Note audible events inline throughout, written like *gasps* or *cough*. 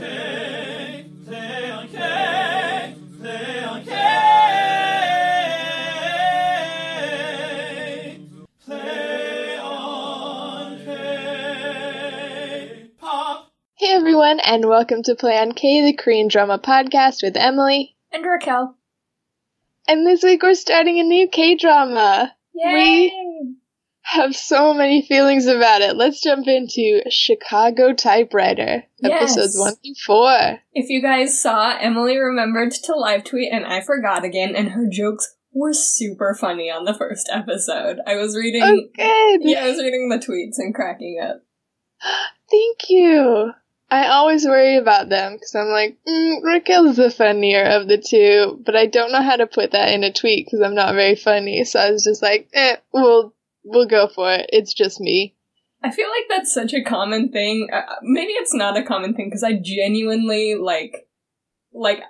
Hey everyone, and welcome to Play on K, the Korean drama podcast with Emily. And Raquel. And this week we're starting a new K drama. Yay! Have so many feelings about it. Let's jump into Chicago Typewriter, Yes. episodes one through four. If you guys saw, Emily remembered to live tweet and I forgot again, and her jokes were super funny on the first episode. I was reading. Oh, good. Yeah, I was reading the tweets and cracking up. Thank you. I always worry about them because I'm like, mm, Raquel's the funnier of the two, but I don't know how to put that in a tweet because I'm not very funny. So I was just like, eh, we'll we'll go for it. It's just me. I feel like that's such a common thing. Uh, maybe it's not a common thing because I genuinely like, like,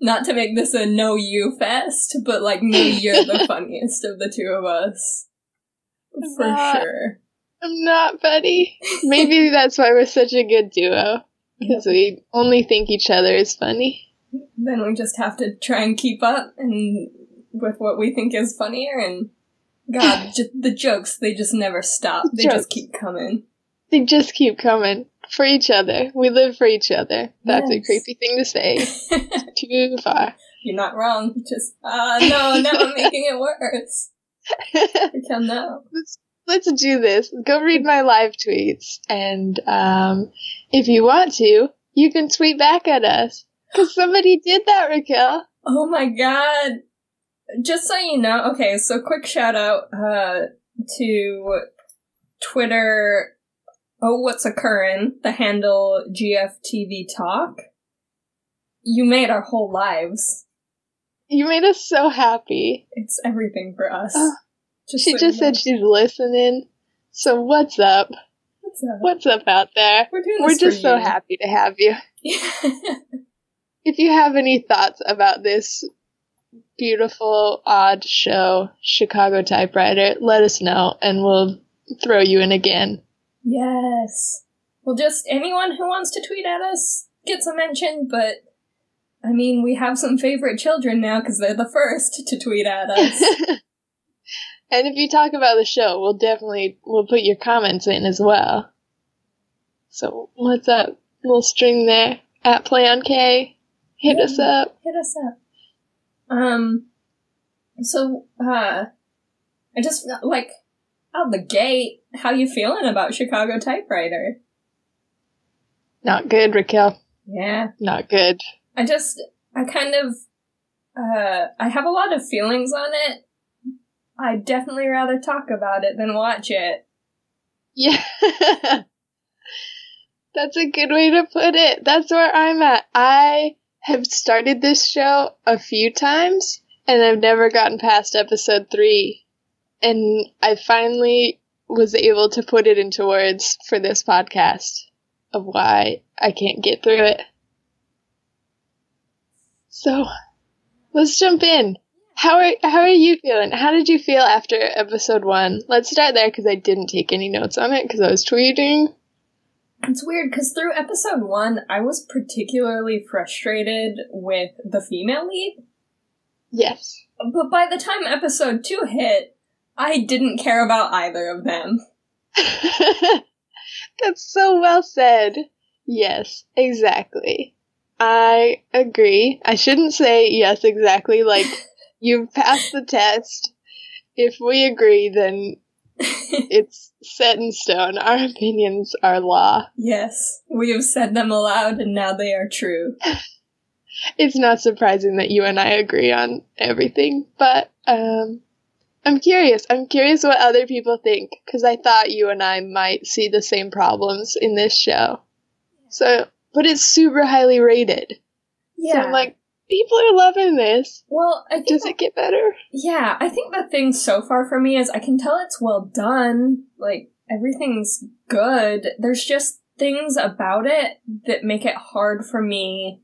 not to make this a no you fest, but like maybe you're the *laughs* funniest of the two of us, for Not. sure. I'm not funny. Maybe *laughs* that's why we're such a good duo because we only think each other is funny. Then we just have to try and keep up and with what we think is funnier and. God, just the jokes, they just never stop. They Jokes. just keep coming. They just keep coming for each other. We live for each other. That's a creepy thing to say. *laughs* Too far. You're not wrong. Just, ah, no, now I'm making it worse. *laughs* Raquel, no. let's let's do this. Go read my live tweets, and um, if you want to, you can tweet back at us because somebody did that, Raquel. Oh my god. Just so you know, okay, so quick shout out uh to Twitter Oh What's Occurring, the handle GFTV Talk. You made our whole lives. You made us so happy. It's everything for us. Oh, just She so just you said know. she's listening. So what's up? What's up? What's up out there? We're doing We're just so happy to have you. *laughs* If you have any thoughts about this beautiful, odd show, Chicago Typewriter, let us know and we'll throw you in again. Yes. Well, just anyone who wants to tweet at us gets a mention, but I mean, we have some favorite children now because they're the first to tweet at us. *laughs* and if you talk about the show, we'll definitely we'll put your comments in as well. So what's up? Little string there at Play on K. Hit us up. Hit us up. Um, so, uh, I just, like, out the gate, how you feeling about Chicago Typewriter? Not good, Raquel. Yeah. Not good. I just, I kind of, uh, I have a lot of feelings on it. I'd definitely rather talk about it than watch it. Yeah. *laughs* That's a good way to put it. That's where I'm at. I have started this show a few times and I've never gotten past episode three. And I finally was able to put it into words for this podcast of why I can't get through it. So, let's jump in. How are how are you feeling? How did you feel after episode one? Let's start there because I didn't take any notes on it because I was tweeting. It's weird because through episode one, I was particularly frustrated with the female lead. Yes. But by the time episode two hit, I didn't care about either of them. *laughs* *laughs* That's so well said. Yes, exactly. I agree. I shouldn't say yes, exactly. Like, *laughs* you've passed the test. If we agree, then *laughs* it's set in stone. Our opinions are law. yes, we have said them aloud and now they are true. *laughs* It's not surprising that you and I agree on everything, but um, I'm curious. I'm curious what other people think because I thought you and I might see the same problems in this show. So, but it's super highly rated. Yeah. So I'm like, people are loving this. well, I think Does it get better? Yeah, I think the thing so far for me is I can tell it's well done. Like, everything's good. There's just things about it that make it hard for me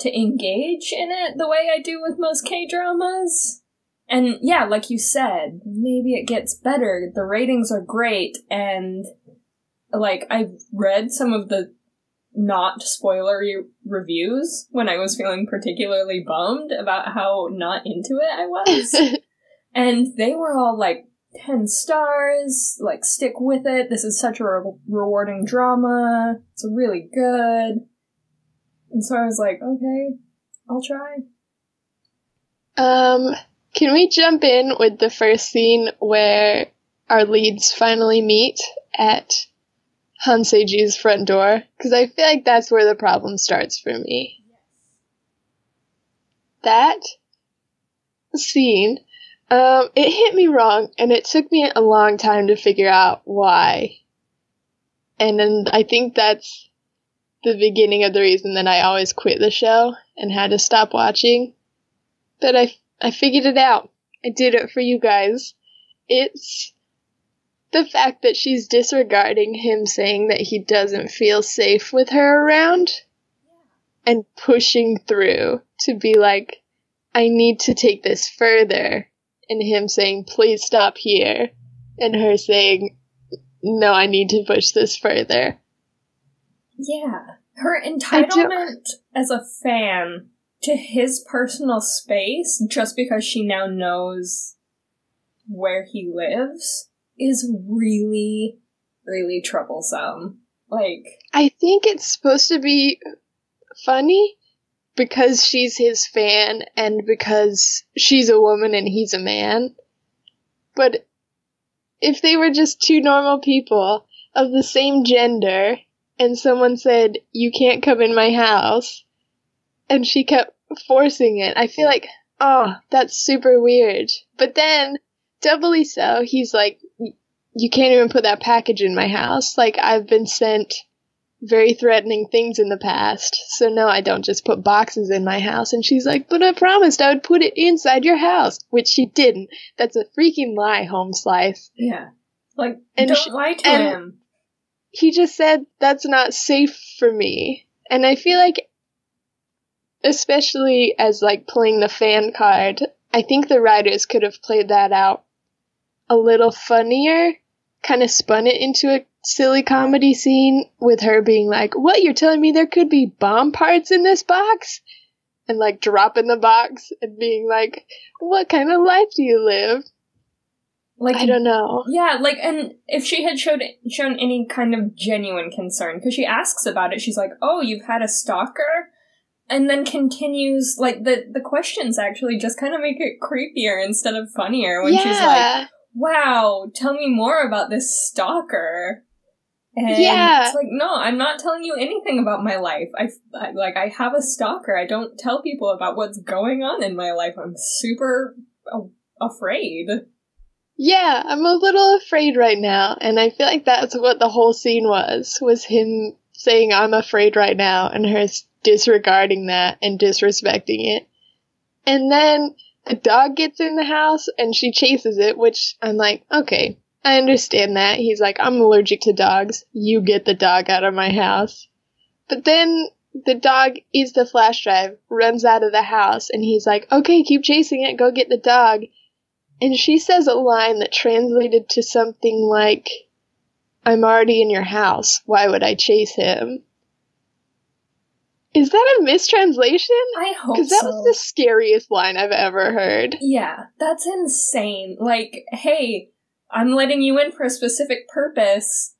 to engage in it the way I do with most K dramas. And yeah, like you said, maybe it gets better. The ratings are great, and like I've read some of the not spoilery reviews when I was feeling particularly bummed about how not into it I was. *laughs* and they were all like 10 stars, like stick with it. This is such a re- rewarding drama. It's really good. And so I was like, okay, I'll try. Um, can we jump in with the first scene where our leads finally meet at Han Seju's front door? Because I feel like that's where the problem starts for me. That scene, um, it hit me wrong, and it took me a long time to figure out why. And then I think that's the beginning of the reason that I always quit the show and had to stop watching. But I, I figured it out. I did it for you guys. It's the fact that she's disregarding him saying that he doesn't feel safe with her around and pushing through to be like, I need to take this further. And him saying, please stop here. And her saying, no, I need to push this further. Yeah. Her entitlement as a fan to his personal space just because she now knows where he lives is really, really troublesome. Like, I think it's supposed to be funny because she's his fan and because she's a woman and he's a man. But if they were just two normal people of the same gender and someone said, You can't come in my house, and she kept forcing it, I feel like, oh, that's super weird. But then, doubly so, he's like, You can't even put that package in my house. Like, I've been sent very threatening things in the past, so no, I don't just put boxes in my house. And she's like, But I promised I would put it inside your house, which she didn't. That's a freaking lie, home slice. yeah. Like, and don't she, lie to him he just said that's not safe for me. And I feel like especially as like playing the fan card, I think the writers could have played that out a little funnier, kind of spun it into a silly comedy scene with her being like, "What you're telling me there could be bomb parts in this box?" and like dropping the box and being like, "What kind of life do you live?" Like I don't know. Yeah, like and if she had showed shown any kind of genuine concern because she asks about it, she's like, "Oh, you've had a stalker?" And then continues like the the questions actually just kind of make it creepier instead of funnier when yeah. she's like, "Wow, tell me more about this stalker." And yeah. it's like, "No, I'm not telling you anything about my life. I, I like I have a stalker. I don't tell people about what's going on in my life. I'm super afraid." Yeah, I'm a little afraid right now, and I feel like that's what the whole scene was, was him saying I'm afraid right now and her disregarding that and disrespecting it. And then the dog gets in the house and she chases it, which I'm like, okay, I understand that. He's like, I'm allergic to dogs. You get the dog out of my house. But then the dog is the flash drive, runs out of the house, and he's like, okay, keep chasing it, go get the dog. And she says a line that translated to something like, I'm already in your house. Why would I chase him? Is that a mistranslation? I hope Because that so. was the scariest line I've ever heard. Yeah, that's insane. Like, hey, I'm letting you in for a specific purpose,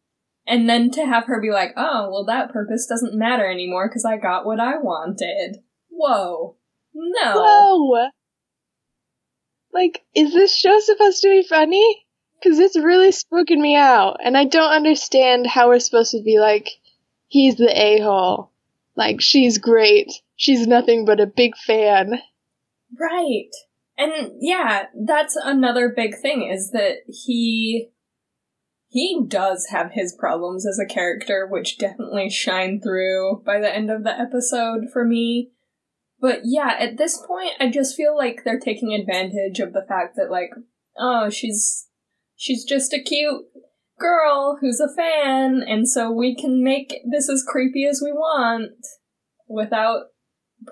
and then to have her be like, oh, well, that purpose doesn't matter anymore because I got what I wanted. Whoa. No. Whoa like, is this show supposed to be funny? Because it's really spooking me out, and I don't understand how we're supposed to be like, he's the a hole. Like, she's great. She's nothing but a big fan. Right. And yeah, that's another big thing is that he he does have his problems as a character, which definitely shine through by the end of the episode for me. But yeah, at this point, I just feel like they're taking advantage of the fact that, like, oh, she's she's just a cute girl who's a fan, and so we can make this as creepy as we want without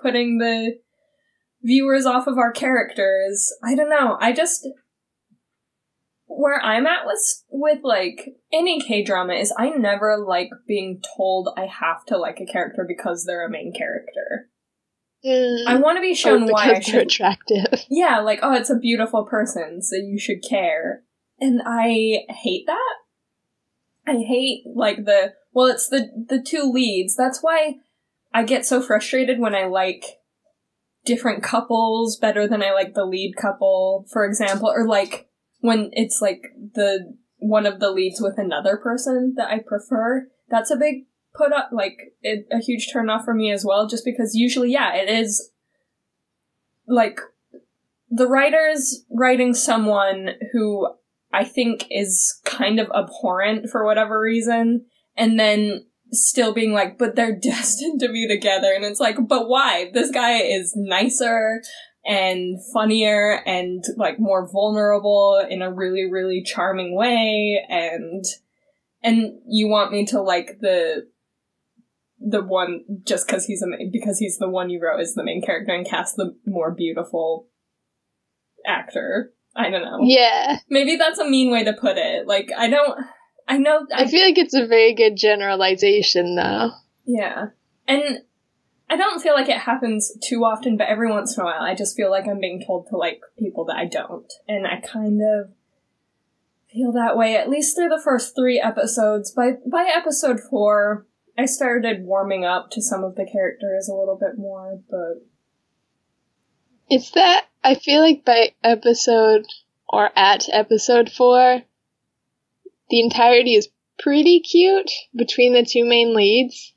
putting the viewers off of our characters. I don't know. I just where I'm at with with like any K drama is I never like being told I have to like a character because they're a main character. Mm. I want to be shown Or why I because they're should. attractive. Yeah, like oh, it's a beautiful person, so you should care. And I hate that. I hate like the well, it's the the two leads. That's why I get so frustrated when I like different couples better than I like the lead couple, for example, or like when it's like the one of the leads with another person that I prefer. That's a big put up like it, a huge turn off for me as well just because usually yeah, it is like the writer's writing someone who I think is kind of abhorrent for whatever reason, and then still being like, but they're *laughs* destined to be together. And it's like, but why? This guy is nicer and funnier and like more vulnerable in a really, really charming way. And, and you want me to like the, the one just because he's a because he's the one you wrote is the main character and cast the more beautiful actor. I don't know. Yeah. Maybe that's a mean way to put it. Like I don't. I know. I, I feel like it's a very good generalization, though. yeah, and I don't feel like it happens too often, but every once in a while, I just feel like I'm being told to like people that I don't, and I kind of feel that way at least through the first three episodes. By by episode four, I started warming up to some of the characters a little bit more, but It's that I feel like by episode or at episode four, the entirety is pretty cute between the two main leads.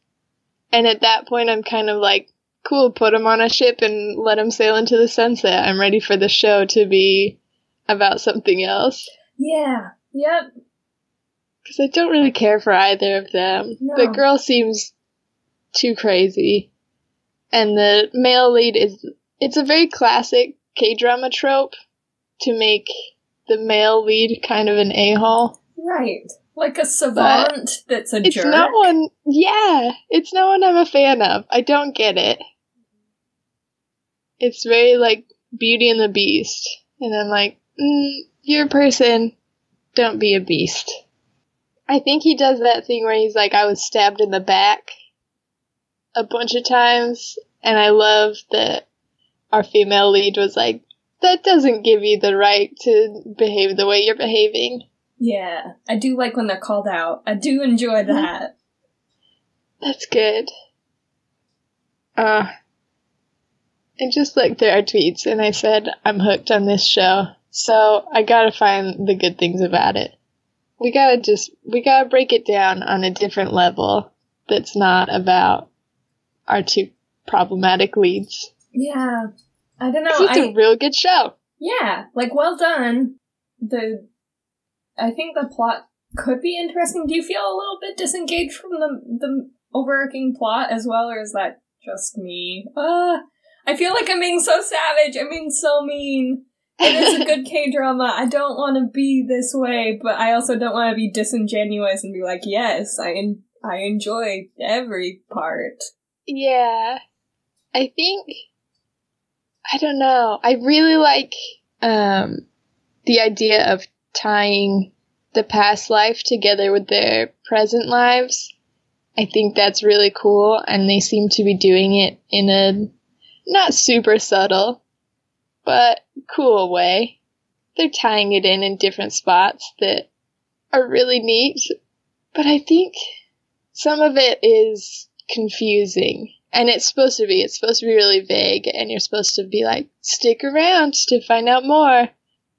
And at that point, I'm kind of like, cool, put them on a ship and let them sail into the sunset. I'm ready for the show to be about something else. yeah, yep, Because I don't really care for either of them. No. The girl seems too crazy. And the male lead is. It's a very classic K drama trope to make the male lead kind of an a hole. right, like a savant that's a It's jerk. It's not one. Yeah, it's not one I'm a fan of. I don't get it. It's very like Beauty and the Beast. And I'm like, mm, you're a person. Don't be a beast. I think he does that thing where he's like, I was stabbed in the back a bunch of times. And I love that our female lead was like, that doesn't give you the right to behave the way you're behaving. Yeah, I do like when they're called out. I do enjoy Mm-hmm. that. That's good. Uh, I just looked through our tweets and I said, I'm hooked on this show. So I gotta find the good things about it. We gotta just, we gotta break it down on a different level that's not about our two problematic leads. Yeah, I don't know. it's I, a real good show. yeah, like well done. The I think the plot could be interesting. Do you feel a little bit disengaged from the the overarching plot as well, or is that just me? Uh, I feel like I'm being so savage. I'm being so mean. It is a *laughs* good K drama. I don't want to be this way, but I also don't want to be disingenuous and be like, yes, I en- I enjoy every part. Yeah. I think I don't know. I really like um the idea of tying the past life together with their present lives. I think that's really cool and they seem to be doing it in a not super subtle but cool way. They're tying it in in different spots that are really neat, but I think some of it is confusing. And it's supposed to be. It's supposed to be really vague, and you're supposed to be like, stick around to find out more.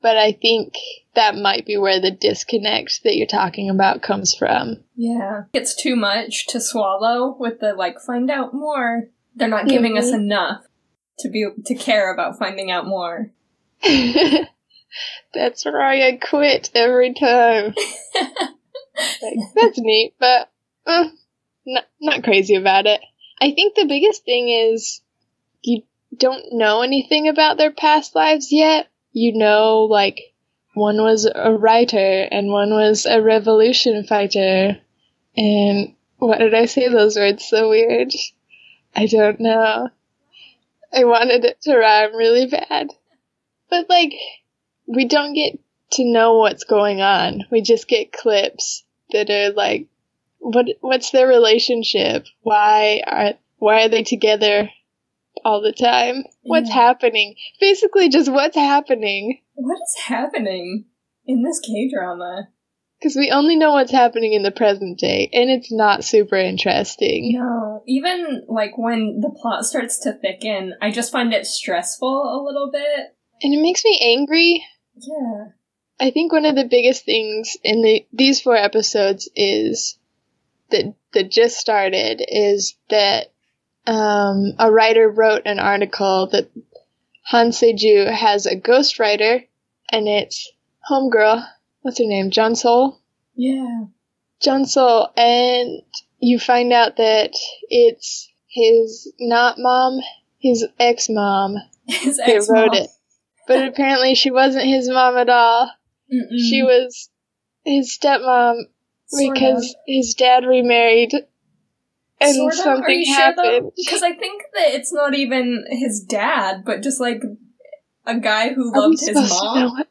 But I think that might be where the disconnect that you're talking about comes from. Yeah. It's too much to swallow with the like find out more. They're not giving us Mhm. enough to be to care about finding out more. *laughs* That's why I quit every time. *laughs* Like, that's neat, but uh, not, not crazy about it. I think the biggest thing is you don't know anything about their past lives yet. You know, like, one was a writer and one was a revolution fighter. And why did I say those words so weird? I don't know. I wanted it to rhyme really bad. But, like, we don't get to know what's going on. We just get clips that are like, what what's their relationship? Why are why are they together all the time? What's Yeah. happening? Basically, just what's happening. What is happening in this K drama? Because we only know what's happening in the present day, and it's not super interesting. No, even like when the plot starts to thicken, I just find it stressful a little bit. And it makes me angry. Yeah. I think one of the biggest things in the these four episodes is that that just started is that um, a writer wrote an article that Han Seju has a ghostwriter, and it's homegirl. What's her name? Jeon Seol. Yeah. Jeon Seol, and you find out that it's his not mom, his ex mom *laughs* His that ex wrote it. But apparently she wasn't his mom at all. She was his stepmom because his dad remarried and something happened. Because I think that it's not even his dad, but just like a guy who loved his supposed to know mom. what?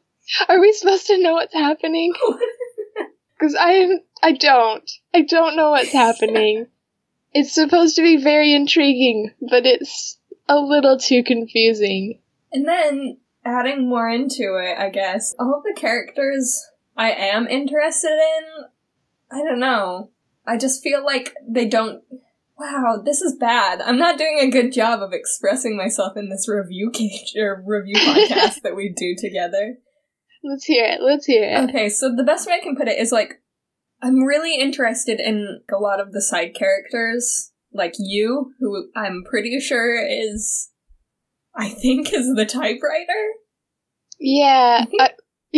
Are we supposed to know what's happening? *laughs* Because I am. I don't. I don't know what's happening. *laughs* it's supposed to be very intriguing, but it's a little too confusing. And then adding more into it, I guess, all of the characters I am interested in, I don't know. I just feel like they don't. Wow, this is bad. I'm not doing a good job of expressing myself in this review cage *laughs* or review podcast that we do together. Let's hear it. Let's hear it. Okay, so the best way I can put it is like I'm really interested in a lot of the side characters, like you, who I'm pretty sure is I think is the typewriter. Yeah. I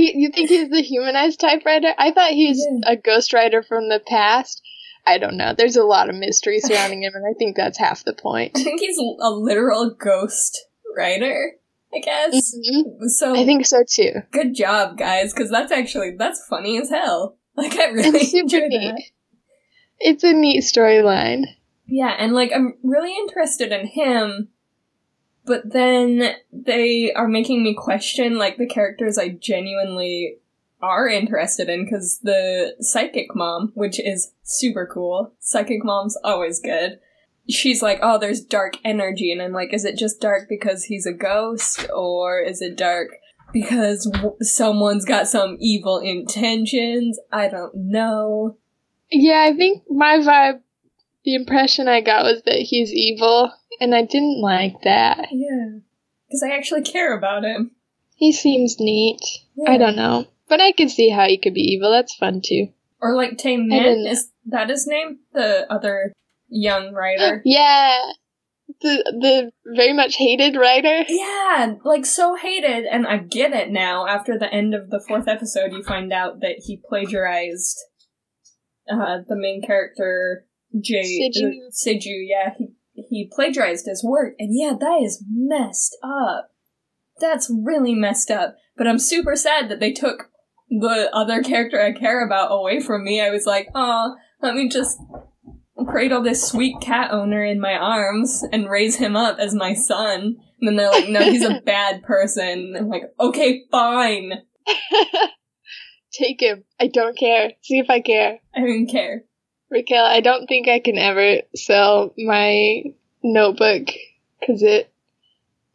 you, think he's the humanized typewriter? I thought he was Yeah. a ghostwriter from the past. I don't know. There's a lot of mystery *laughs* surrounding him, and I think that's half the point. I think he's a literal ghost writer, I guess. Mhm. So I think so too. good job, guys, because that's actually that's funny as hell. *laughs* Like I really It's super neat. that. It's a neat storyline. Yeah, and like I'm really interested in him, but then they are making me question like the characters I genuinely are interested in because the psychic mom, which is super cool, psychic mom's always good. She's like, oh, there's dark energy, and I'm like, is it just dark because he's a ghost, or is it dark because w- someone's got some evil intentions? I don't know. Yeah, I think my vibe, the impression I got was that he's evil, and I didn't like that. Yeah, because I actually care about him. He seems neat. I don't know. But I can see how he could be evil. That's fun too. Or like Tame I is that his name? The other young writer. *gasps* Yeah. The the very much hated writer. yeah, like so hated, and I get it now. After the end of the fourth episode, you find out that he plagiarized uh, the main character, Jay Seju. uh, Seju. Yeah, he he plagiarized his work, and yeah, that is messed up. That's really messed up. But I'm super sad that they took the other character I care about away from me. I was like, oh, let me just cradle this sweet cat owner in my arms and raise him up as my son. And then they're like, no, he's a *laughs* bad person. I'm like, okay, fine. *laughs* Take him. I don't care. See if I care. I don't care. Raquel, I don't think I can ever sell my notebook because it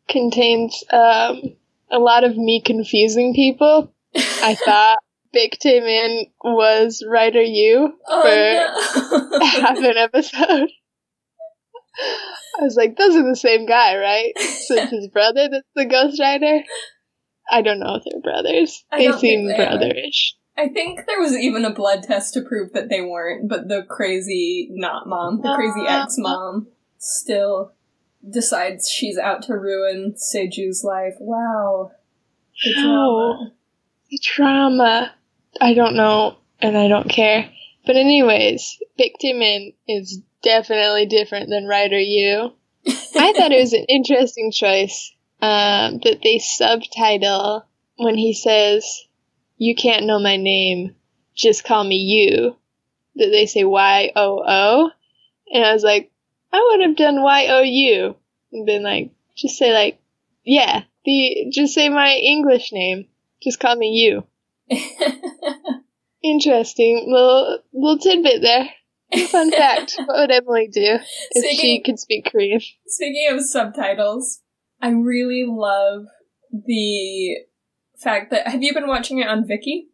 contains um, a lot of me confusing people. *laughs* I thought Big Taman was writer you oh, no. *laughs* half an episode. I was like, those are the same guy, right? So it's his brother that's the ghostwriter? I don't know if they're brothers. I They seem brotherish. I think there was even a blood test to prove that they weren't, but the crazy not mom, the crazy Uh. ex mom, still decides she's out to ruin Seju's life. Wow. The drama. The trauma. I don't know, and I don't care. But anyways, Big Taman is definitely different than Writer You. I *laughs* thought it was an interesting choice um, that they subtitle when he says, "You can't know my name, just call me you." That they say Y O O, and I was like, I would have done Y O U and been like, just say like, yeah, the just say my English name, just call me you. *laughs* Interesting. Little little tidbit there. Fun *laughs* fact. what would Emily do if Speaking- she could speak Korean? Speaking of subtitles, I really love the fact that have you been watching it on Viki?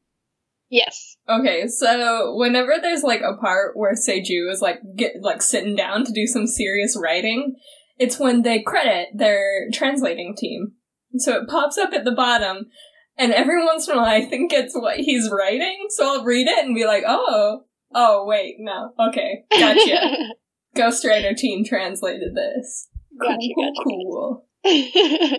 Yes. Okay, so whenever there's like a part where Seju is like get like sitting down to do some serious writing, it's when they credit their translating team. So it pops up at the bottom, and every once in a while I think it's what he's writing, so I'll read it and be like, oh, oh wait, no, okay, gotcha. *laughs* Ghostwriter team translated this. Gotcha, cool, gotcha, cool. *laughs*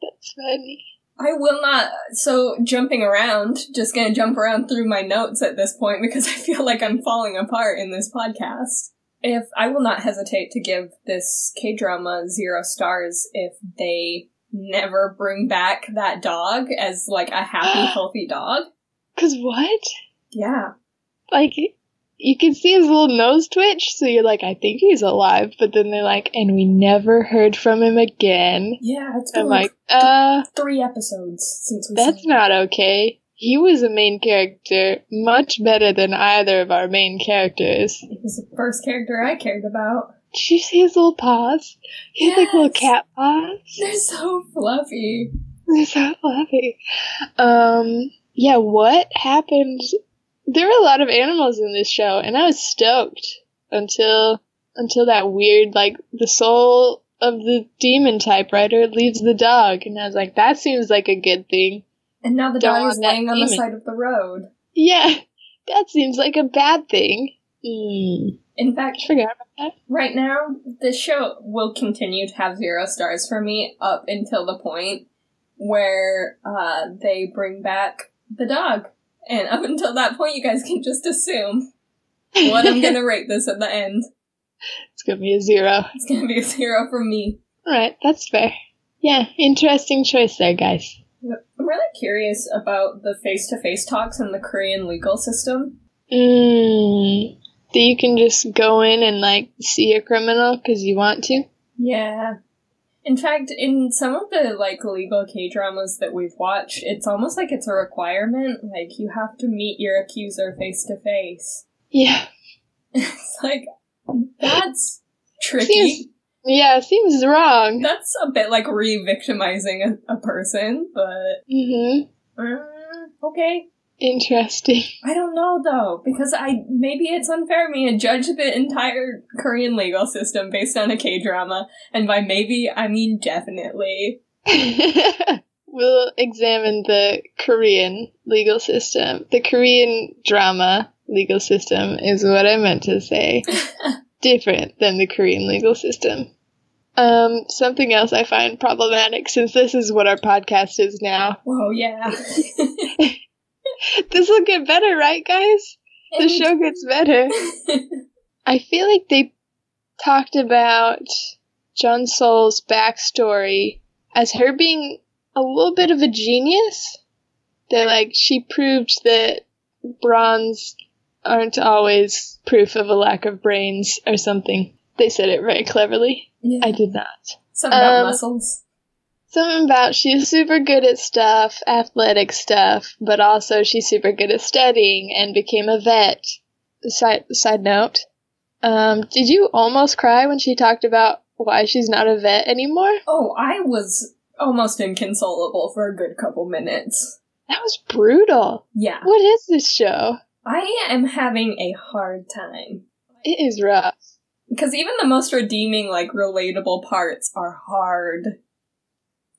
That's funny. I will not. So, jumping around, just gonna jump around through my notes at this point because I feel like I'm falling apart in this podcast. If I will not hesitate to give this K drama zero stars if they never bring back that dog as like a happy, *gasps* healthy dog. Cause what? Yeah. Like, you can see his little nose twitch, so you're like, I think he's alive. But then they're like, and we never heard from him again. Yeah, it's been I'm like, like, uh, three episodes since we that's not okay. He was a main character, much better than either of our main characters. He was the first character I cared about. Did you see his little paws? He had like little cat paws. They're so fluffy. They're so fluffy. Um, yeah, what happened? There were a lot of animals in this show, and I was stoked until until that weird, like the soul of the demon typewriter leaves the dog, and I was like, that seems like a good thing. And now the dog is laying on the side of the road. Yeah, *laughs* that seems like a bad thing. Hmm. In fact, I about that. right now, this show will continue to have zero stars for me up until the point where uh, they bring back the dog. And up until that point, you guys can just assume what I'm gonna *laughs* rate this at the end. It's gonna be a zero. It's gonna be a zero from me. Alright, that's fair. Yeah, interesting choice there, guys. I'm really curious about the face to face talks in the Korean legal system. Mm. That you can just go in and like see a criminal because you want to. Yeah. In fact, in some of the like legal K dramas that we've watched, it's almost like it's a requirement. Like you have to meet your accuser face to face. Yeah. *laughs* It's like that's tricky. Seems- Yeah, seems wrong. That's a bit like re-victimizing a, a person, but hmm uh, okay. Interesting. *laughs* I don't know though, because I maybe it's unfair of me to judge the entire Korean legal system based on a K drama, and by maybe I mean definitely. *laughs* we'll examine the Korean legal system. The Korean drama legal system is what I meant to say. *laughs* Different than the Korean legal system. Um, something else I find problematic since this is what our podcast is now. Whoa, yeah. *laughs* This will get better, right, guys? The show gets better. *laughs* I feel like they talked about Jeon Seol's backstory as her being a little bit of a genius. That like she proved that bronze aren't always proof of a lack of brains or something. They said it very cleverly. yeah. I did not. Something about Um, muscles. Something about she's super good at stuff, athletic stuff, but also she's super good at studying and became a vet. Side side note, um, did you almost cry when she talked about why she's not a vet anymore? Oh, I was almost inconsolable for a good couple minutes. That was brutal. Yeah. What is this show? I am having a hard time. It is rough. Because even the most redeeming, like, relatable parts are hard.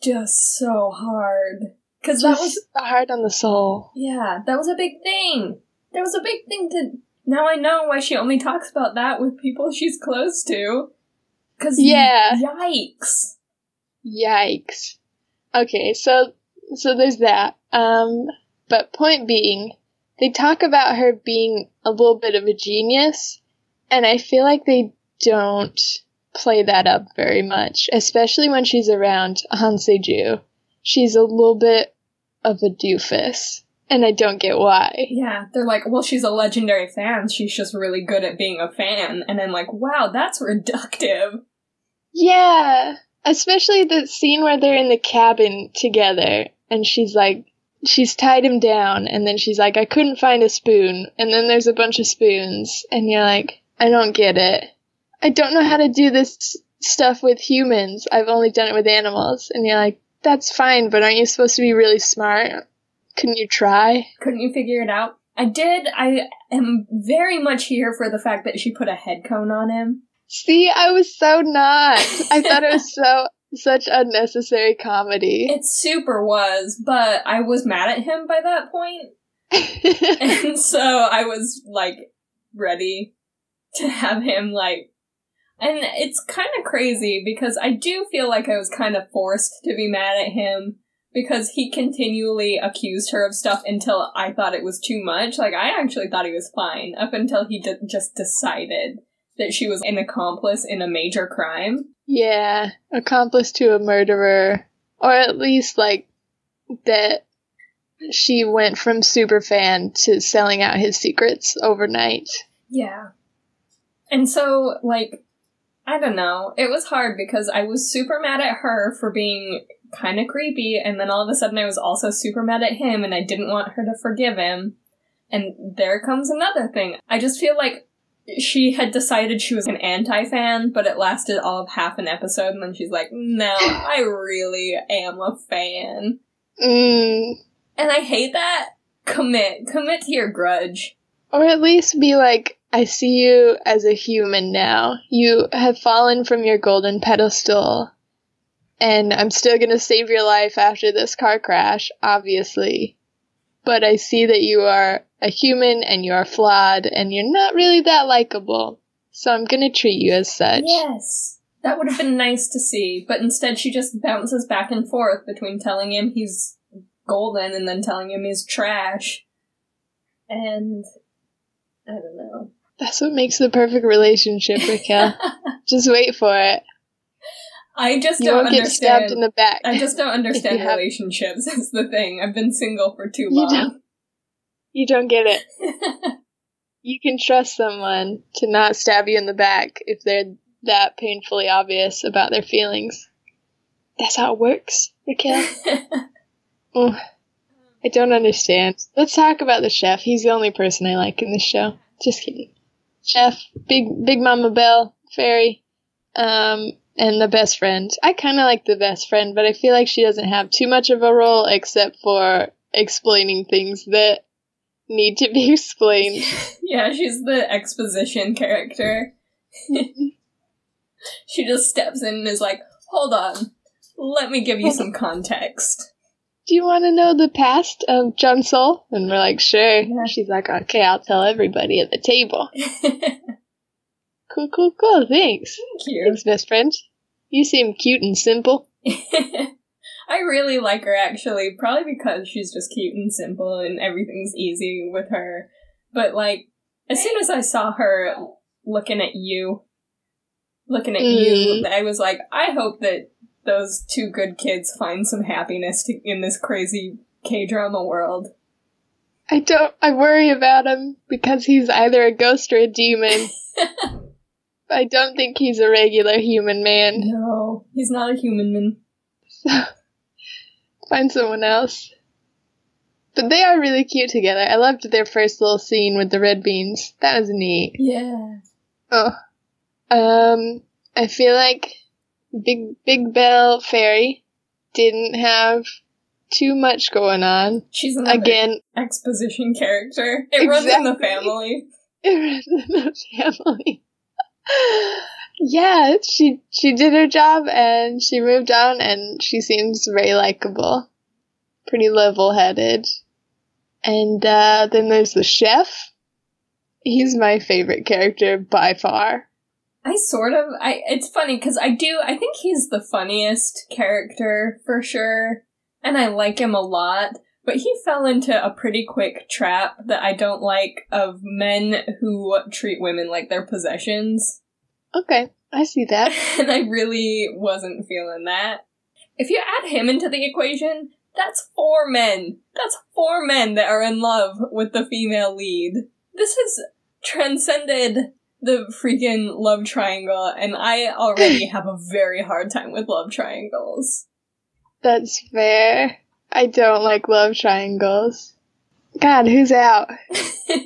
Just so hard. Because that was, hard on the soul. yeah, that was a big thing. That was a big thing to. Now I know why she only talks about that with people she's close to. Because, Yeah. Yikes. Yikes. Okay, so so there's that. Um, but point being, they talk about her being a little bit of a genius, and I feel like they don't play that up very much, especially when she's around Han Seju. She's a little bit of a doofus, and I don't get why. Yeah, they're like, well, she's a legendary fan. She's just really good at being a fan. And I'm like, wow, that's reductive. Yeah, especially the scene where they're in the cabin together and she's like she's tied him down and then she's like, I couldn't find a spoon. And then there's a bunch of spoons and you're like, I don't get it. I don't know how to do this stuff with humans. I've only done it with animals. And you're like, that's fine, but aren't you supposed to be really smart? Couldn't you try? Couldn't you figure it out? I did. I am very much here for the fact that she put a head cone on him. See, I was so not. I thought it was *laughs* so such unnecessary comedy. It super was, but I was mad at him by that point. *laughs* and so I was like ready to have him like and it's kind of crazy because I do feel like I was kind of forced to be mad at him because he continually accused her of stuff until I thought it was too much. Like, I actually thought he was fine up until he d- just decided that she was an accomplice in a major crime. Yeah, accomplice to a murderer. Or at least, like, that she went from super fan to selling out his secrets overnight. Yeah. And so, like, I don't know. It was hard because I was super mad at her for being kind of creepy, and then all of a sudden I was also super mad at him, and I didn't want her to forgive him. And there comes another thing. I just feel like she had decided she was an anti fan, but it lasted all of half an episode, and then she's like, no, I really am a fan. Mm. And I hate that. Commit. Commit to your grudge. Or at least be like, I see you as a human now. You have fallen from your golden pedestal. And I'm still gonna save your life after this car crash, obviously. But I see that you are a human and you are flawed and you're not really that likable. So I'm gonna treat you as such. Yes. That would have been nice to see, but instead she just bounces back and forth between telling him he's golden and then telling him he's trash. And I don't know. That's what makes the perfect relationship, Raquel. *laughs* just wait for it. I just You don't understand. stabbed in the back. I just don't *laughs* understand you relationships. *laughs* Is the thing. I've been single for too You long. don't- You don't get it. You can trust someone to not stab you in the back if they're that painfully obvious about their feelings. That's how it works, Raquel. I don't understand. Let's talk about the chef. He's the only person I like in this show. Just kidding. Chef, Big Big Mama Bell, Fairy, um, and the best friend. I kind of like the best friend, but I feel like she doesn't have too much of a role except for explaining things that need to be *laughs* explained. *laughs* yeah, she's the exposition character. *laughs* she just steps in and is like, hold on, let me give you some context. Do you want to know the past of Jeon Seol? And we're like, sure. Yeah. She's like, okay, I'll tell everybody at the table. *laughs* Cool, cool, cool. Thanks. Thank you. Thanks, best friend. You seem cute and simple. *laughs* I really like her actually, probably because she's just cute and simple and everything's easy with her. But like, as soon as I saw her looking at you, looking at you, mm. I was like, I hope that those two good kids find some happiness to, in this crazy K drama world. I don't. I worry about him because he's either a ghost or a demon. *laughs* I don't think he's a regular human man. No, he's not a human man. So find someone else. But they are really cute together. I loved their first little scene with the red beans. That was neat. Yeah. Oh. Um, I feel like Big Big Bell Fairy didn't have too much going on. She's Again, exposition character. It runs in the family. *laughs* it was in the family. *laughs* yeah, she she did her job and she moved on and she seems very likable. Pretty level headed. And uh, then there's the chef. He's my favorite character by far. I sort of I it's funny cuz I do I think he's the funniest character for sure and I like him a lot but he fell into a pretty quick trap that I don't like of men who treat women like their possessions Okay, I see that. *laughs* and I really wasn't feeling that. If you add him into the equation, that's four men. That's four men that are in love with the female lead. This has transcended the freaking love triangle, and I already *laughs* have a very hard time with love triangles. That's fair. I don't like love triangles. God, who's out? *laughs*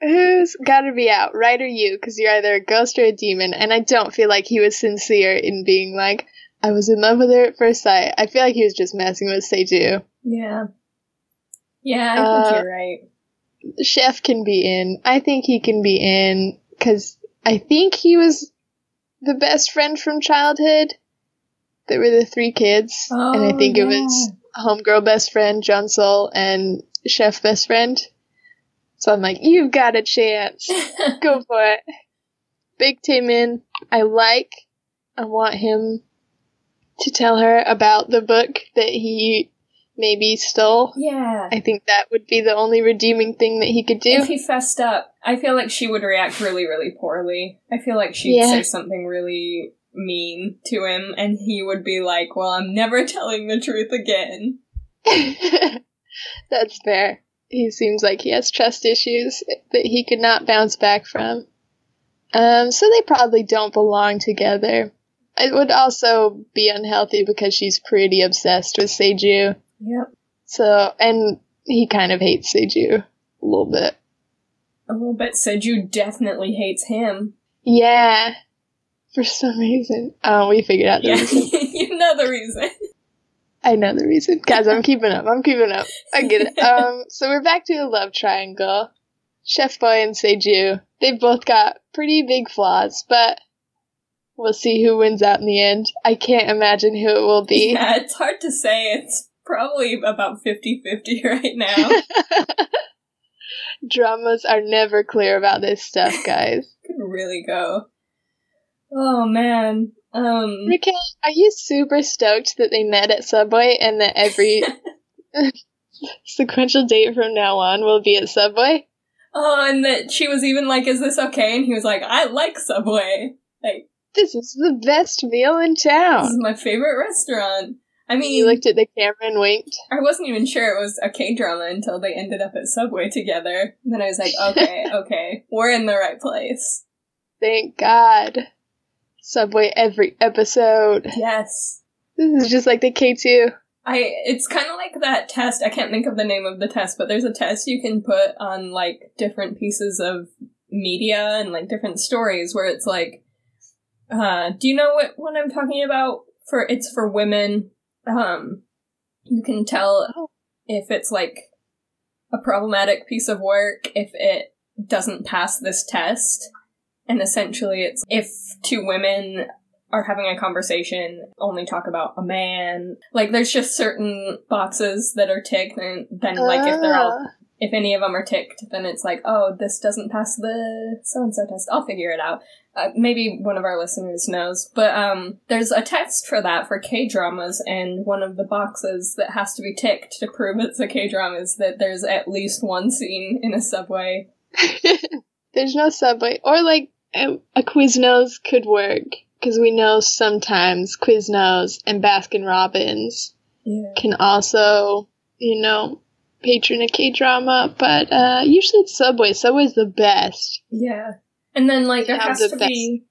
Who's gotta be out? Right or you? Because you're either a ghost or a demon, and I don't feel like he was sincere in being like, I was in love with her at first sight. I feel like he was just messing with Seju. yeah. Yeah, I think Uh, you're right. Chef can be in. I think he can be in because I think he was the best friend from childhood. There were the three kids, and I Oh, think it was homegirl best friend, Jeon Seol, and chef best friend. So I'm like, you've got a chance. *laughs* Go for it. Baek Taemin, I like. I want him to tell her about the book that he maybe still. yeah. I think that would be the only redeeming thing that he could do. If he fessed up, I feel like she would react really, really poorly. I feel like she'd Yeah. say something really mean to him, and he would be like, Well, I'm never telling the truth again. *laughs* That's fair. He seems like he has trust issues that he could not bounce back from. Um, so they probably don't belong together. It would also be unhealthy because she's pretty obsessed with Seju. Yep. So, and he kind of hates Seju a little bit. A little bit. Seju definitely hates him. Yeah. For some reason. Oh, we figured out the Yeah, reason. *laughs* you know the reason. I know the reason. Guys, I'm keeping up. I'm keeping up. I get it. *laughs* Um, so we're back to the love triangle. Chef Boy and Seju. They've both got pretty big flaws, but we'll see who wins out in the end. I can't imagine who it will be. *laughs* Yeah, it's hard to say. It's probably about 50 50 *laughs* right now. *laughs* Dramas are never clear about this stuff, *laughs* guys. Could really go. Oh man. Um Raquel, are you super stoked that they met at Subway and that every sequential date from now on will be at Subway? Oh, and that she was even like, Is this okay? And he was like, I like Subway. Like, This is the best meal in town. this is my favorite restaurant. I mean, You looked at the camera and winked. I wasn't even sure it was a K drama until they ended up at Subway together. And then I was like, okay, *laughs* okay, we're in the right place. Thank God. Subway every episode. Yes. This is just like the K2. I it's kind of like that test. I can't think of the name of the test, but there's a test you can put on like different pieces of media and like different stories where it's like uh do you know what what I'm talking about? For it's for women. Um you can tell Oh. if it's like a problematic piece of work if it doesn't pass this test. And essentially it's if two women are having a conversation, only talk about a man. Like there's just certain boxes that are ticked and then like if they're all Ah. If any of them are ticked, then it's like, oh, this doesn't pass the so and so test. I'll figure it out. Uh, maybe one of our listeners knows, but um, there's a test for that for K dramas, and one of the boxes that has to be ticked to prove it's a K drama is that there's at least one scene in a subway. *laughs* There's no Subway. Or like a, a Quiznos could work. Because we know sometimes Quiznos and Baskin Robbins Yeah. can also, you know, patron a K drama. But uh, usually it's Subway. Subway's the best. Yeah. And then like there has the to be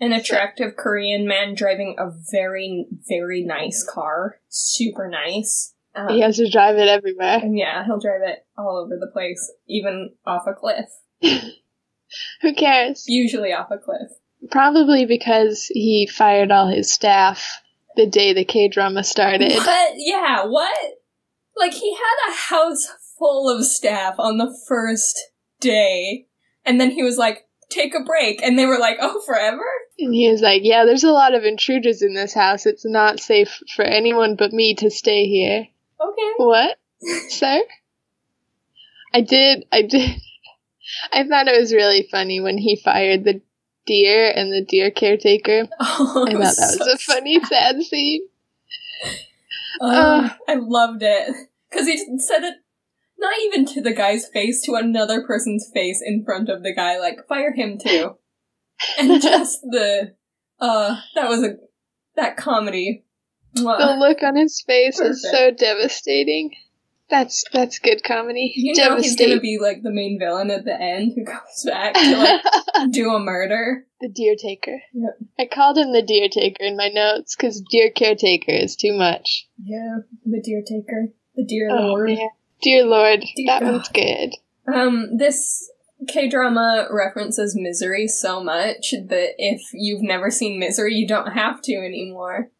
an attractive Korean man driving a very very nice car, super nice. Um, He has to drive it everywhere. Yeah, he'll drive it all over the place, even off a cliff. *laughs* Who cares? Usually off a cliff. Probably because he fired all his staff the day the K drama started. What? Yeah, what? Like, he had a house full of staff on the first day, and then he was like, take a break, and they were like, oh, forever? And he was like, Yeah, there's a lot of intruders in this house. It's not safe for anyone but me to stay here. Okay. What? Sir? I did, I did. *laughs* I thought it was really funny when he fired the deer and the deer caretaker. *laughs* Oh, I thought that was so a funny, sad scene. Oh, I loved it. Because he said it not even to the guy's face, to another person's face in front of the guy, like, fire him too. And *laughs* just the, uh, that was a, that comedy. The look on his face is so devastating. That's that's good comedy. You know he's gonna be like the main villain at the end who *laughs* comes back to like *laughs* do a murder. the deer taker. Yep. I called him the deer taker in my notes because deer caretaker is too much. Yeah, the deer taker. The Dear Oh, Lord. Dear Lord, Dear that God. one's good. Um, this K drama references misery so much that if you've never seen misery, you don't have to anymore.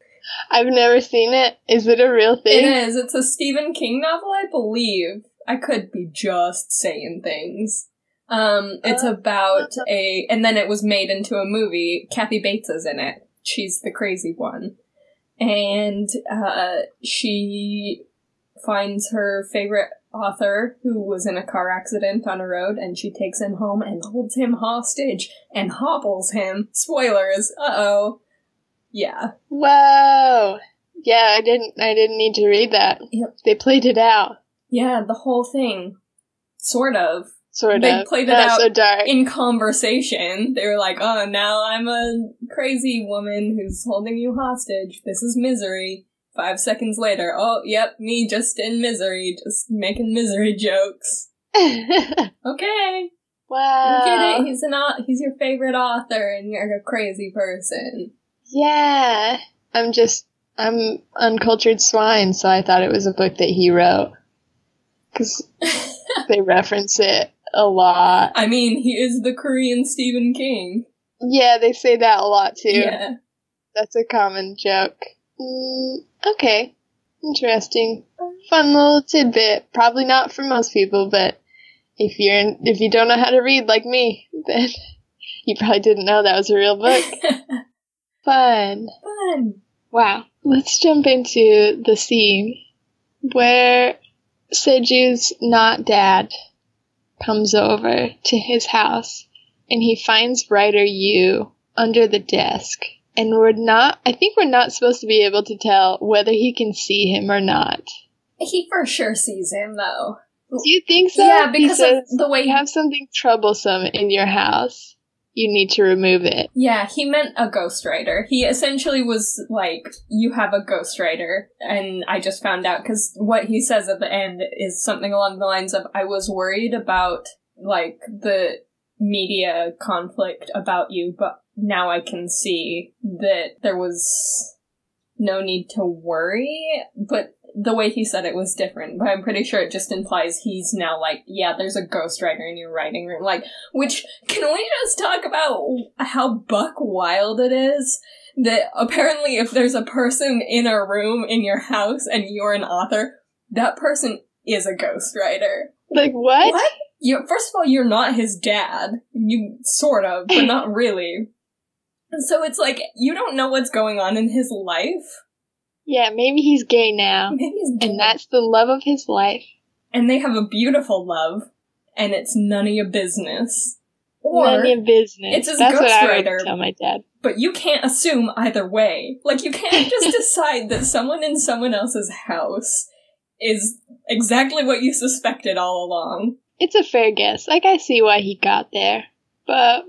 I've never seen it. Is it a real thing? It is. It's a Stephen King novel, I believe. I could be just saying things. Um, it's Uh, about a, and then it was made into a movie. Kathy Bates is in it. She's the crazy one. And, uh, she finds her favorite author who was in a car accident on a road and she takes him home and holds him hostage and hobbles him. Spoilers. Uh-oh. Yeah. Whoa. Yeah, I didn't. I didn't need to read that. Yep. They played it out, Yeah, the whole thing. Sort of. sort They of. They played it Not out so dark. in conversation, they were like, "Oh, now I'm a crazy woman who's holding you hostage. This is misery." Five seconds later, oh, yep, me just in misery, just making misery jokes. *laughs* Okay, wow. I get it. He's an he's your favorite author, and you're a crazy person. Yeah. I'm just. I'm uncultured swine, so I thought it was a book that he wrote. Because *laughs* they reference it a lot. I mean, he is the Korean Stephen King. Yeah, they say that a lot too. Yeah, That's a common joke. Mm, okay. Interesting. Fun little tidbit. Probably not for most people, but if you're in, if you don't know how to read like me, *laughs* then you probably didn't know that was a real book. *laughs* Fun. fun. Wow. Let's jump into the scene where Seju's not dad comes over to his house and he finds writer Yu under the desk. And we're not, I think we're not supposed to be able to tell whether he can see him or not. He for sure sees him though. Do you think so? yeah, He because of says, the way you have something troublesome in your house. You need to remove it. Yeah, he meant a ghostwriter. He essentially was like, you have a ghostwriter. And I just found out because what he says at the end is something along the lines of, I was worried about, like, the media conflict about you, but now I can see that there was no need to worry. But the way he said it was different. But I'm pretty sure it just implies he's now like, yeah, there's a ghostwriter in your writing room. Like, which can we just talk about how buck wild it is that apparently if there's a person in a room in your house and you're an author, that person is a ghostwriter. Like, what? What? You first of all, you're not his dad. You sort of, but *laughs* not really. And so it's like you don't know what's going on in his life. Yeah, maybe he's gay now. *laughs* Maybe he's gay. And that's the love of his life. and they have a beautiful love, and it's none of your business. Or None of your business. it's his That's what I ghostwriter. tell my dad. But you can't assume either way. Like, you can't *laughs* just decide that someone in someone else's house is exactly what you suspected all along. It's a fair guess. Like I see why he got there, but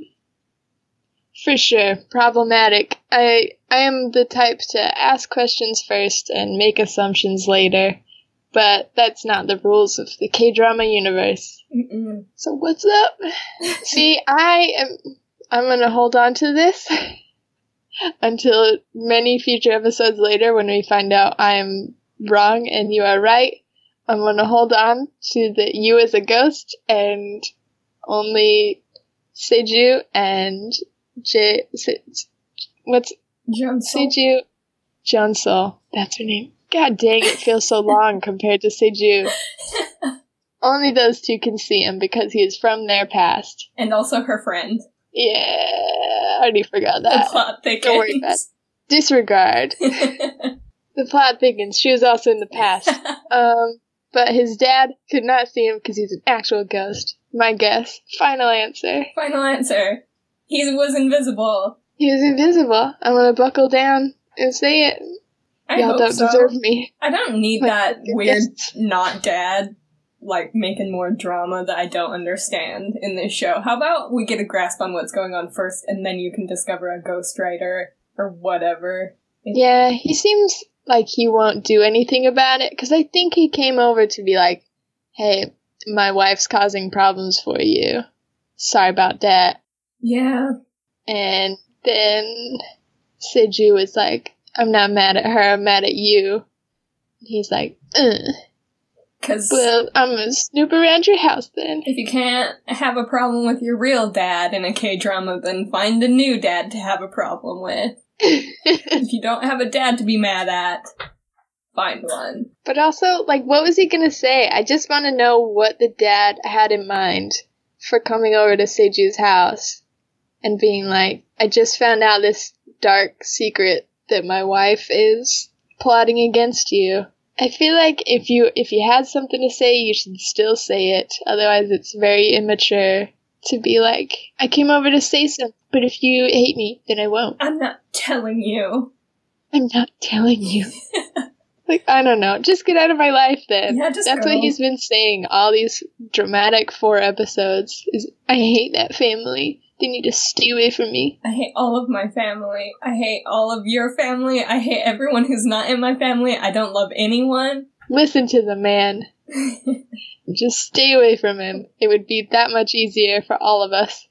for sure problematic. I I am the type to ask questions first and make assumptions later, but that's not the rules of the K drama universe. Mm-mm. So what's up? *laughs* See, I am. I'm gonna hold on to this *laughs* until many future episodes later when we find out I am wrong and you are right. I'm gonna hold on to the you as a ghost and only Seju and J. Se, what's Johnson. Seju? Jeon Seol. That's her name. God dang, it feels so long compared to Seju. *laughs* Only those two can see him because he is from their past. And also her friend. Yeah, I already forgot that. The plot Don't worry about thickens. Disregard. *laughs* The plot thickens. She was also in the past. *laughs* Um, but his dad could not see him because he's an actual ghost. My guess. Final answer. Final answer. He was invisible. He was invisible. I'm gonna buckle down and say it. I Y'all don't so. deserve me. I don't need Like, that weird not dad like making more drama that I don't understand in this show. How about we get a grasp on what's going on first and then you can discover a ghostwriter or whatever. Yeah, he seems like he won't do anything about it because I think he came over to be like, "Hey, my wife's causing problems for you. Sorry about that." Yeah. And then Seju was like, I'm not mad at her, I'm mad at you. He's like, Ugh. Because Well, I'm gonna snoop around your house then. if you can't have a problem with your real dad in a K drama, then find a new dad to have a problem with. *laughs* If you don't have a dad to be mad at, find one. but also, like, what was he gonna say? I just want to know what the dad had in mind for coming over to Seju's house and being like, I just found out this dark secret that my wife is plotting against you. I feel like if you if you had something to say, you should still say it. Otherwise, it's very immature to be like, I came over to say something, but if you hate me, then I won't. I'm not telling you. I'm not telling you. *laughs* like, I don't know. Just get out of my life then. Yeah, just That's go. what he's been saying all these dramatic four episodes is I hate that family. They need to stay away from me. I hate all of my family. I hate all of your family. I hate everyone who's not in my family. I don't love anyone. *laughs* Listen to the man. Just stay away from him. It would be that much easier for all of us.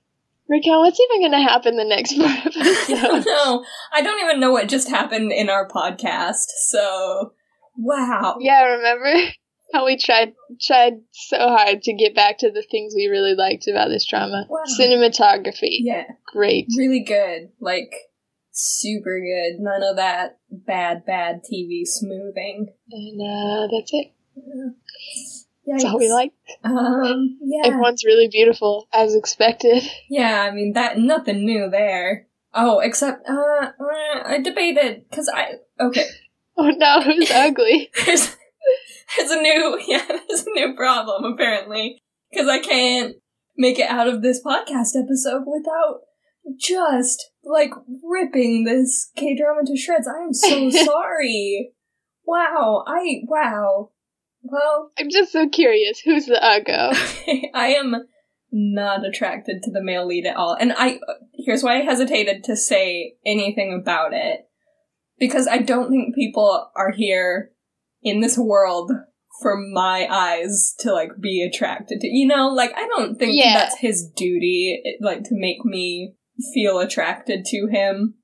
Raquel, what's even going to happen the next *laughs* four I don't know. I don't even know what just happened in our podcast. So, wow. yeah, remember how we tried tried so hard to get back to the things we really liked about this drama? Wow. Cinematography, Yeah, great. really good. Like, super good. None of that bad, bad TV smoothing. And uh, that's it. Yeah, That's all we like. Um, yeah. Everyone's really beautiful, as expected. Yeah, I mean that nothing new there. Oh, except uh, uh I debated because I okay. *laughs* Oh no, who's *laughs* ugly? *laughs* There's a new *laughs* yeah there's a new problem apparently because I can't make it out of this podcast episode without just like ripping this K drama to shreds. I am so *laughs* sorry. Wow, I wow. Well, I'm just so curious. Who's the uggo? I am not attracted to the male lead at all. And I here's why I hesitated to say anything about it. Because I don't think people are here in this world for my eyes to like be attracted to. You know, like I don't think Yeah. that's his duty like to make me feel attracted to him.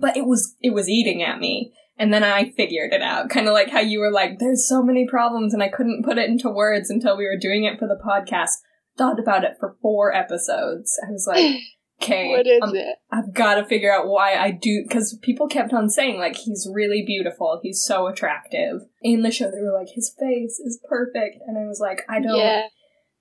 But it was it was eating at me. And then I figured it out. Kind of like how you were like, there's so many problems and I couldn't put it into words until we were doing it for the podcast. Thought about it for four episodes. I was like, *sighs* *laughs* okay, what is um, it? I've got to figure out why I do, because people kept on saying, like, he's really beautiful, he's so attractive. In the show, they were like, his face is perfect. And I was like, I don't Yeah.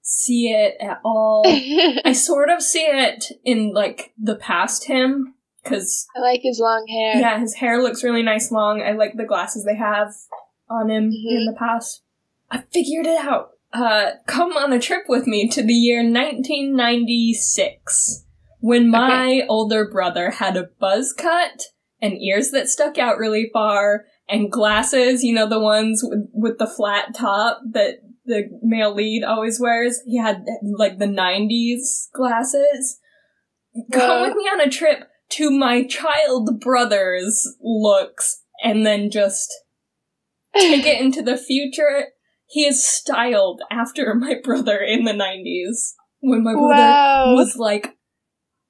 see it at all. *laughs* I sort of see it in, like, the past him, because I like his long hair. yeah, his hair looks really nice long. I like the glasses they have on him Mhm. in the past. I figured it out. Uh, come on a trip with me to the year 1996 when my older brother had a buzz cut and ears that stuck out really far and glasses, you know, the ones with, with the flat top that the male lead always wears. He had like the 90s glasses. Come with me on a trip to my child brother's looks and then just take it *sighs* into the future. He is styled after my brother in the 90s when my brother wow. was like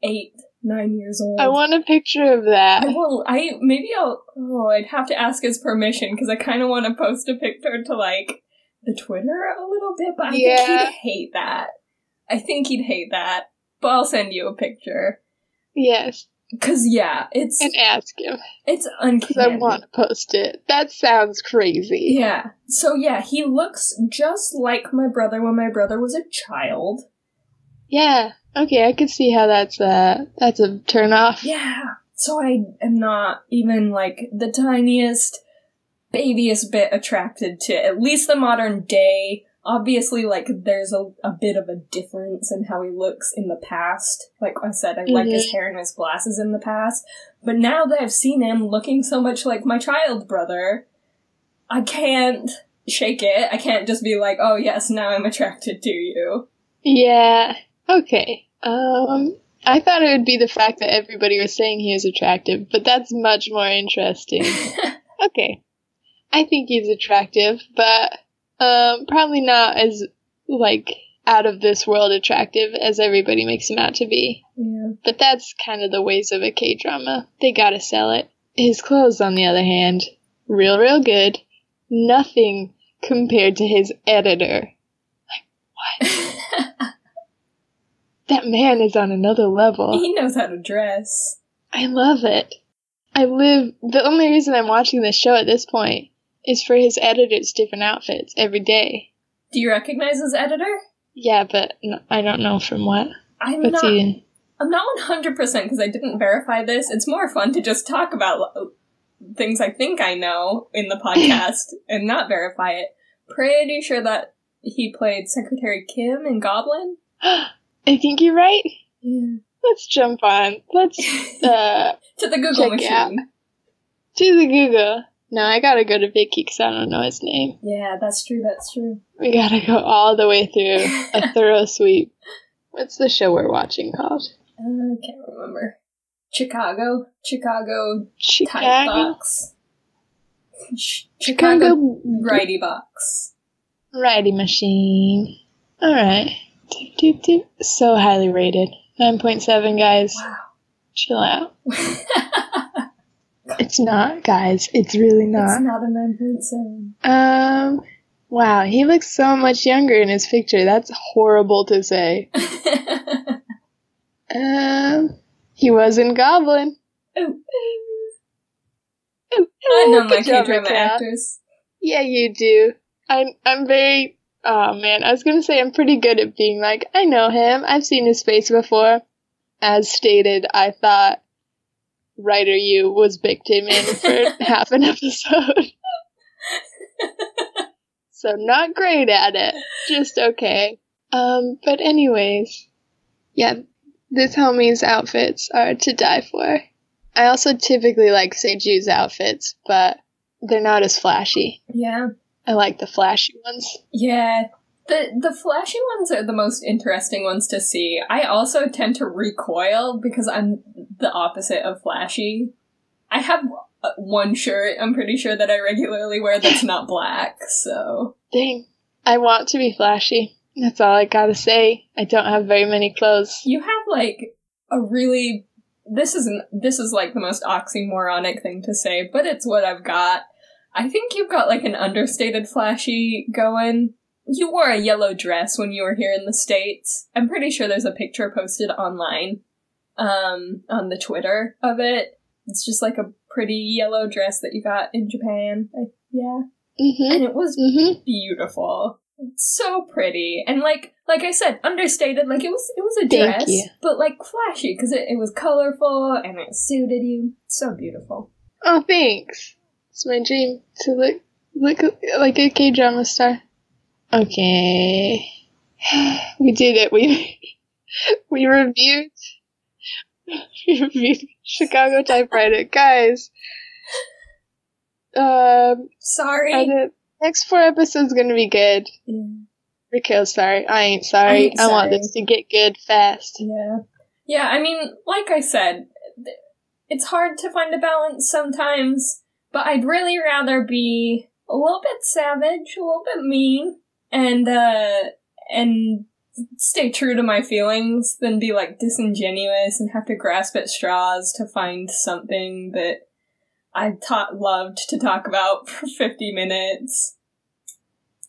eight, nine years old. I want a picture of that. I will. I maybe I'll. Oh, I'd have to ask his permission because I kind of want to post a picture to like the Twitter a little bit, but I Yeah. think he'd hate that. I think he'd hate that. But I'll send you a picture. Yes. Cause yeah, it's And ask him. it's Because I want to post it. That sounds crazy. Yeah. So yeah, he looks just like my brother when my brother was a child. Yeah. Okay, I could see how that's a that's a turn off. Yeah. So I am not even like the tiniest, babyest bit attracted to at least the modern day. Obviously, like there's a, a bit of a difference in how he looks in the past. Like I said, I like his mm-hmm. hair and his glasses in the past. But now that I've seen him looking so much like my child brother, I can't shake it. I can't just be like, oh yes, now I'm attracted to you. Yeah. Okay. Um I thought it would be the fact that everybody was saying he was attractive, but that's much more interesting. *laughs* okay. I think he's attractive, but um probably not as like out of this world attractive as everybody makes him out to be. yeah. But that's kind of the ways of a K drama. They gotta sell it. His clothes, on the other hand, real, real good. Nothing compared to his editor. *laughs* That man is on another level. he knows how to dress. I love it. I live. The only reason I'm watching this show at this point is for his editor's different outfits every day. Do you recognize his editor? Yeah, but I don't know from what. I'm What's not. he? I'm not 100 percent because I didn't verify this. It's more fun to just talk about things I think I know in the *laughs* podcast and not verify it. Pretty sure that he played Secretary Kim in Goblin. *gasps* *gasps* *gasps* I think you're right. Yeah. Let's jump on. Let's *laughs* uh to the Google it out. machine. to the Google. No, I gotta go to Vicky because I don't know his name. Yeah, that's true. That's true. We gotta go all the way through a *laughs* thorough sweep. What's the show we're watching called? Uh, I can't remember. Chicago, Chicago Chicago. box. Ch- Chicago Chicago righty box. Righty Machine. Alright. Doop, doop, doop. So highly rated. 9.7, guys. Wow. Chill out. *laughs* It's not, guys. It's really not. It's not. a nine point seven. Um, wow. He looks so much younger in his picture. That's horrible to say. *laughs* Um, he was in Goblin. Ooh. Ooh, I know my good job, K drama Raquel. actors. Yeah, you do. I'm I'm very oh man, I was gonna say I'm pretty good at being like, I know him, I've seen his face before. As stated, I thought writer you was Big in for *laughs* half an episode. so not great at it. Just okay. Um, but anyways. Yeah, this homie's outfits are to die for. I also typically like Seju's outfits, but they're not as flashy. Yeah. I like the flashy ones. Yeah. The the flashy ones are the most interesting ones to see. I also tend to recoil because I'm the opposite of flashy. I have uh, one shirt I'm pretty sure that I regularly wear that's not black, so Dang. I want to be flashy. That's all I gotta say. I don't have very many clothes. you have like a really this isn't this is like the most oxymoronic thing to say, but it's what I've got. I think you've got like an understated flashy going. You wore a yellow dress when you were here in the States. I'm pretty sure there's a picture posted online um on the Twitter of it. It's just like a pretty yellow dress that you got in Japan. I, yeah. Mm-hmm. And it was Mm-hmm. beautiful. It's so pretty. And like like I said, understated, like it was it was a dress, but like flashy because it, it was colorful and it suited you. So beautiful. Oh, thanks. It's my dream to look look like a K drama star. Okay. We did it. We *laughs* we reviewed *laughs* we reviewed Chicago typewriter. Guys. Um Sorry. the next four episodes gonna be good? Yeah. Raquel's sorry. I ain't sorry. I ain't I want sorry. this to get good fast. Yeah. Yeah, I mean, like I said, it's hard to find a balance sometimes, but I'd really rather be a little bit savage, a little bit mean, and, uh, and stay true to my feelings than be like disingenuous and have to grasp at straws to find something that I taught loved to talk about *laughs* for 50 minutes.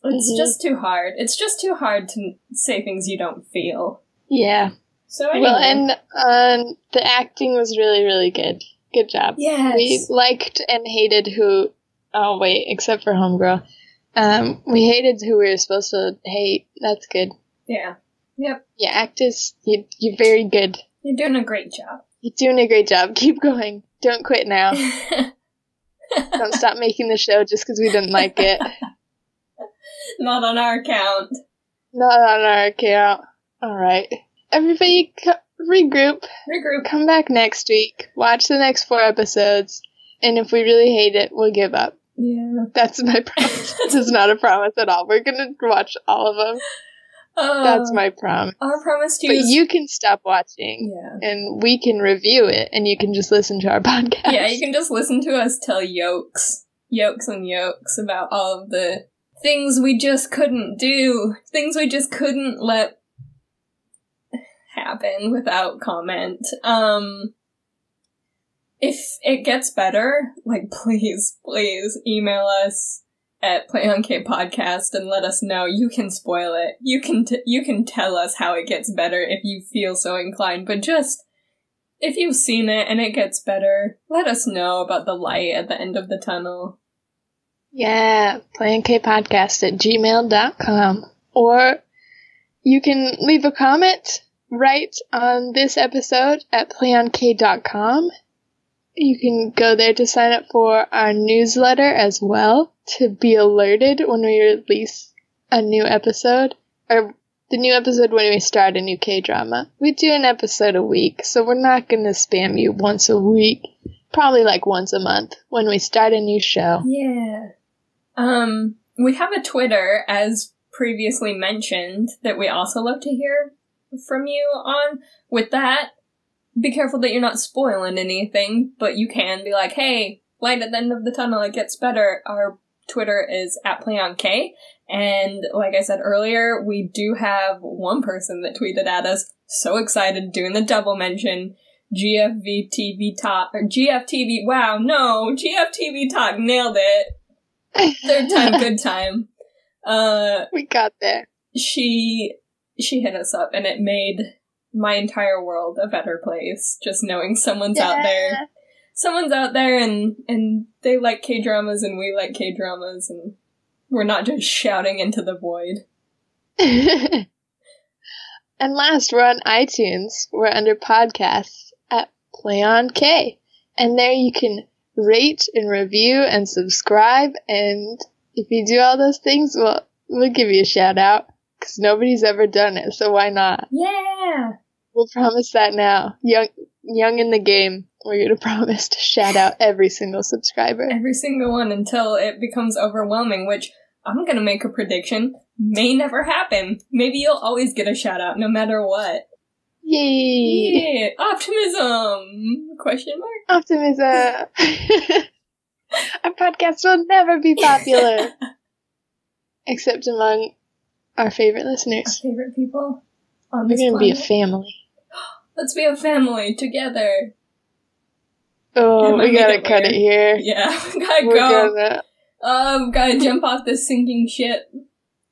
It's Mhm. just too hard. It's just too hard to say things you don't feel. Yeah. So anyway. Well, and um, the acting was really, really good. Good job. yes. We liked and hated who. Oh wait, except for Homegirl. Um, we hated who we were supposed to hate. That's good. yeah. Yep. Yeah, actors, you you're very good. You're doing a great job. You're doing a great job. Keep going. Don't quit now. *laughs* Don't stop making the show just because we didn't like it. *laughs* Not on our account. Not on our account. All right, everybody, regroup. Regroup. Come back next week. Watch the next four episodes, and if we really hate it, we'll give up. Yeah. That's my *laughs* promise. this is not a promise at all. We're gonna watch all of them. Uh, That's my promise. Our promise to But you. is- you can stop watching, Yeah. and we can review it, and you can just listen to our *laughs* podcast. Yeah, you can just listen to us tell yokes, yokes and yokes about all of the things we just couldn't do, things we just couldn't let happen without comment. Um, if it gets better, like *laughs* please, please email us at Play on K podcast and let us know. You can spoil it. You can t- you can tell us how it gets better if you feel so inclined. But just if you've seen it and it gets better, let us know about the light at the end of the tunnel. Yeah, playonkpodcast at gmail.com. Or you can leave a comment right on this episode at playonk.com. You can go there to sign up for our newsletter as well to be alerted when we release a new episode or the new episode when we start a new K drama. We do an episode a week, so we're not going to spam you once a week. Probably like once a month when we start a new show. Yeah. Um, we have a Twitter, as previously mentioned, that we also love to hear from you on. With that, be careful that you're not spoiling anything, but you can be like, hey, light at the end of the tunnel, it gets better. Our Twitter is at PlayOnK. And like I said earlier, we do have one person that tweeted at us, so excited, doing the double mention. GFVTV Talk, or GFTV, wow, no, GFTV Talk, nailed it. Third time, *laughs* good time. Uh, We got there. she, she hit us up and it made my entire world a better place, just knowing someone's out there someone's out there and and they like K dramas and we like K dramas and we're not just shouting into the void. *laughs* and last, we're on iTunes. We're under podcasts at Play on K. And there you can rate and review and subscribe. And if you do all those things, we'll we'll give you a shout out. Because nobody's ever done it, so why not? Yeah. We'll promise that now. Young, young in the game, we're gonna *laughs* promise to shout out every single subscriber. Every single one until it becomes overwhelming, which I'm gonna make a prediction may never happen. Maybe you'll always get a shout out no matter what. Yay! Yeah. Optimism. Question mark. Optimism. *laughs* Our podcast will never be popular. *laughs* Except among our favorite listeners. Our favorite people on We're this gonna be a family. *gasps* Let's be a family together. Oh, we gotta it cut weird. it here. Yeah, *laughs* gotta We're go. gonna Um, gotta jump off this sinking ship.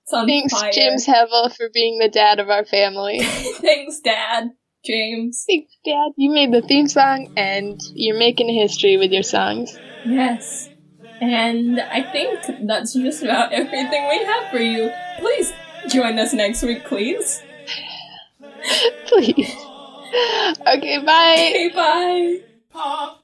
It's on thanks fire. James Hevel for being the dad of our family. *laughs* Thanks, Dad. James. thanks, Dad. You made the theme song, and you're making history with your songs. Yes. And I think that's just about everything we have for you. Please join us next week, please. *laughs* Please. Okay, bye. Okay, bye. Pop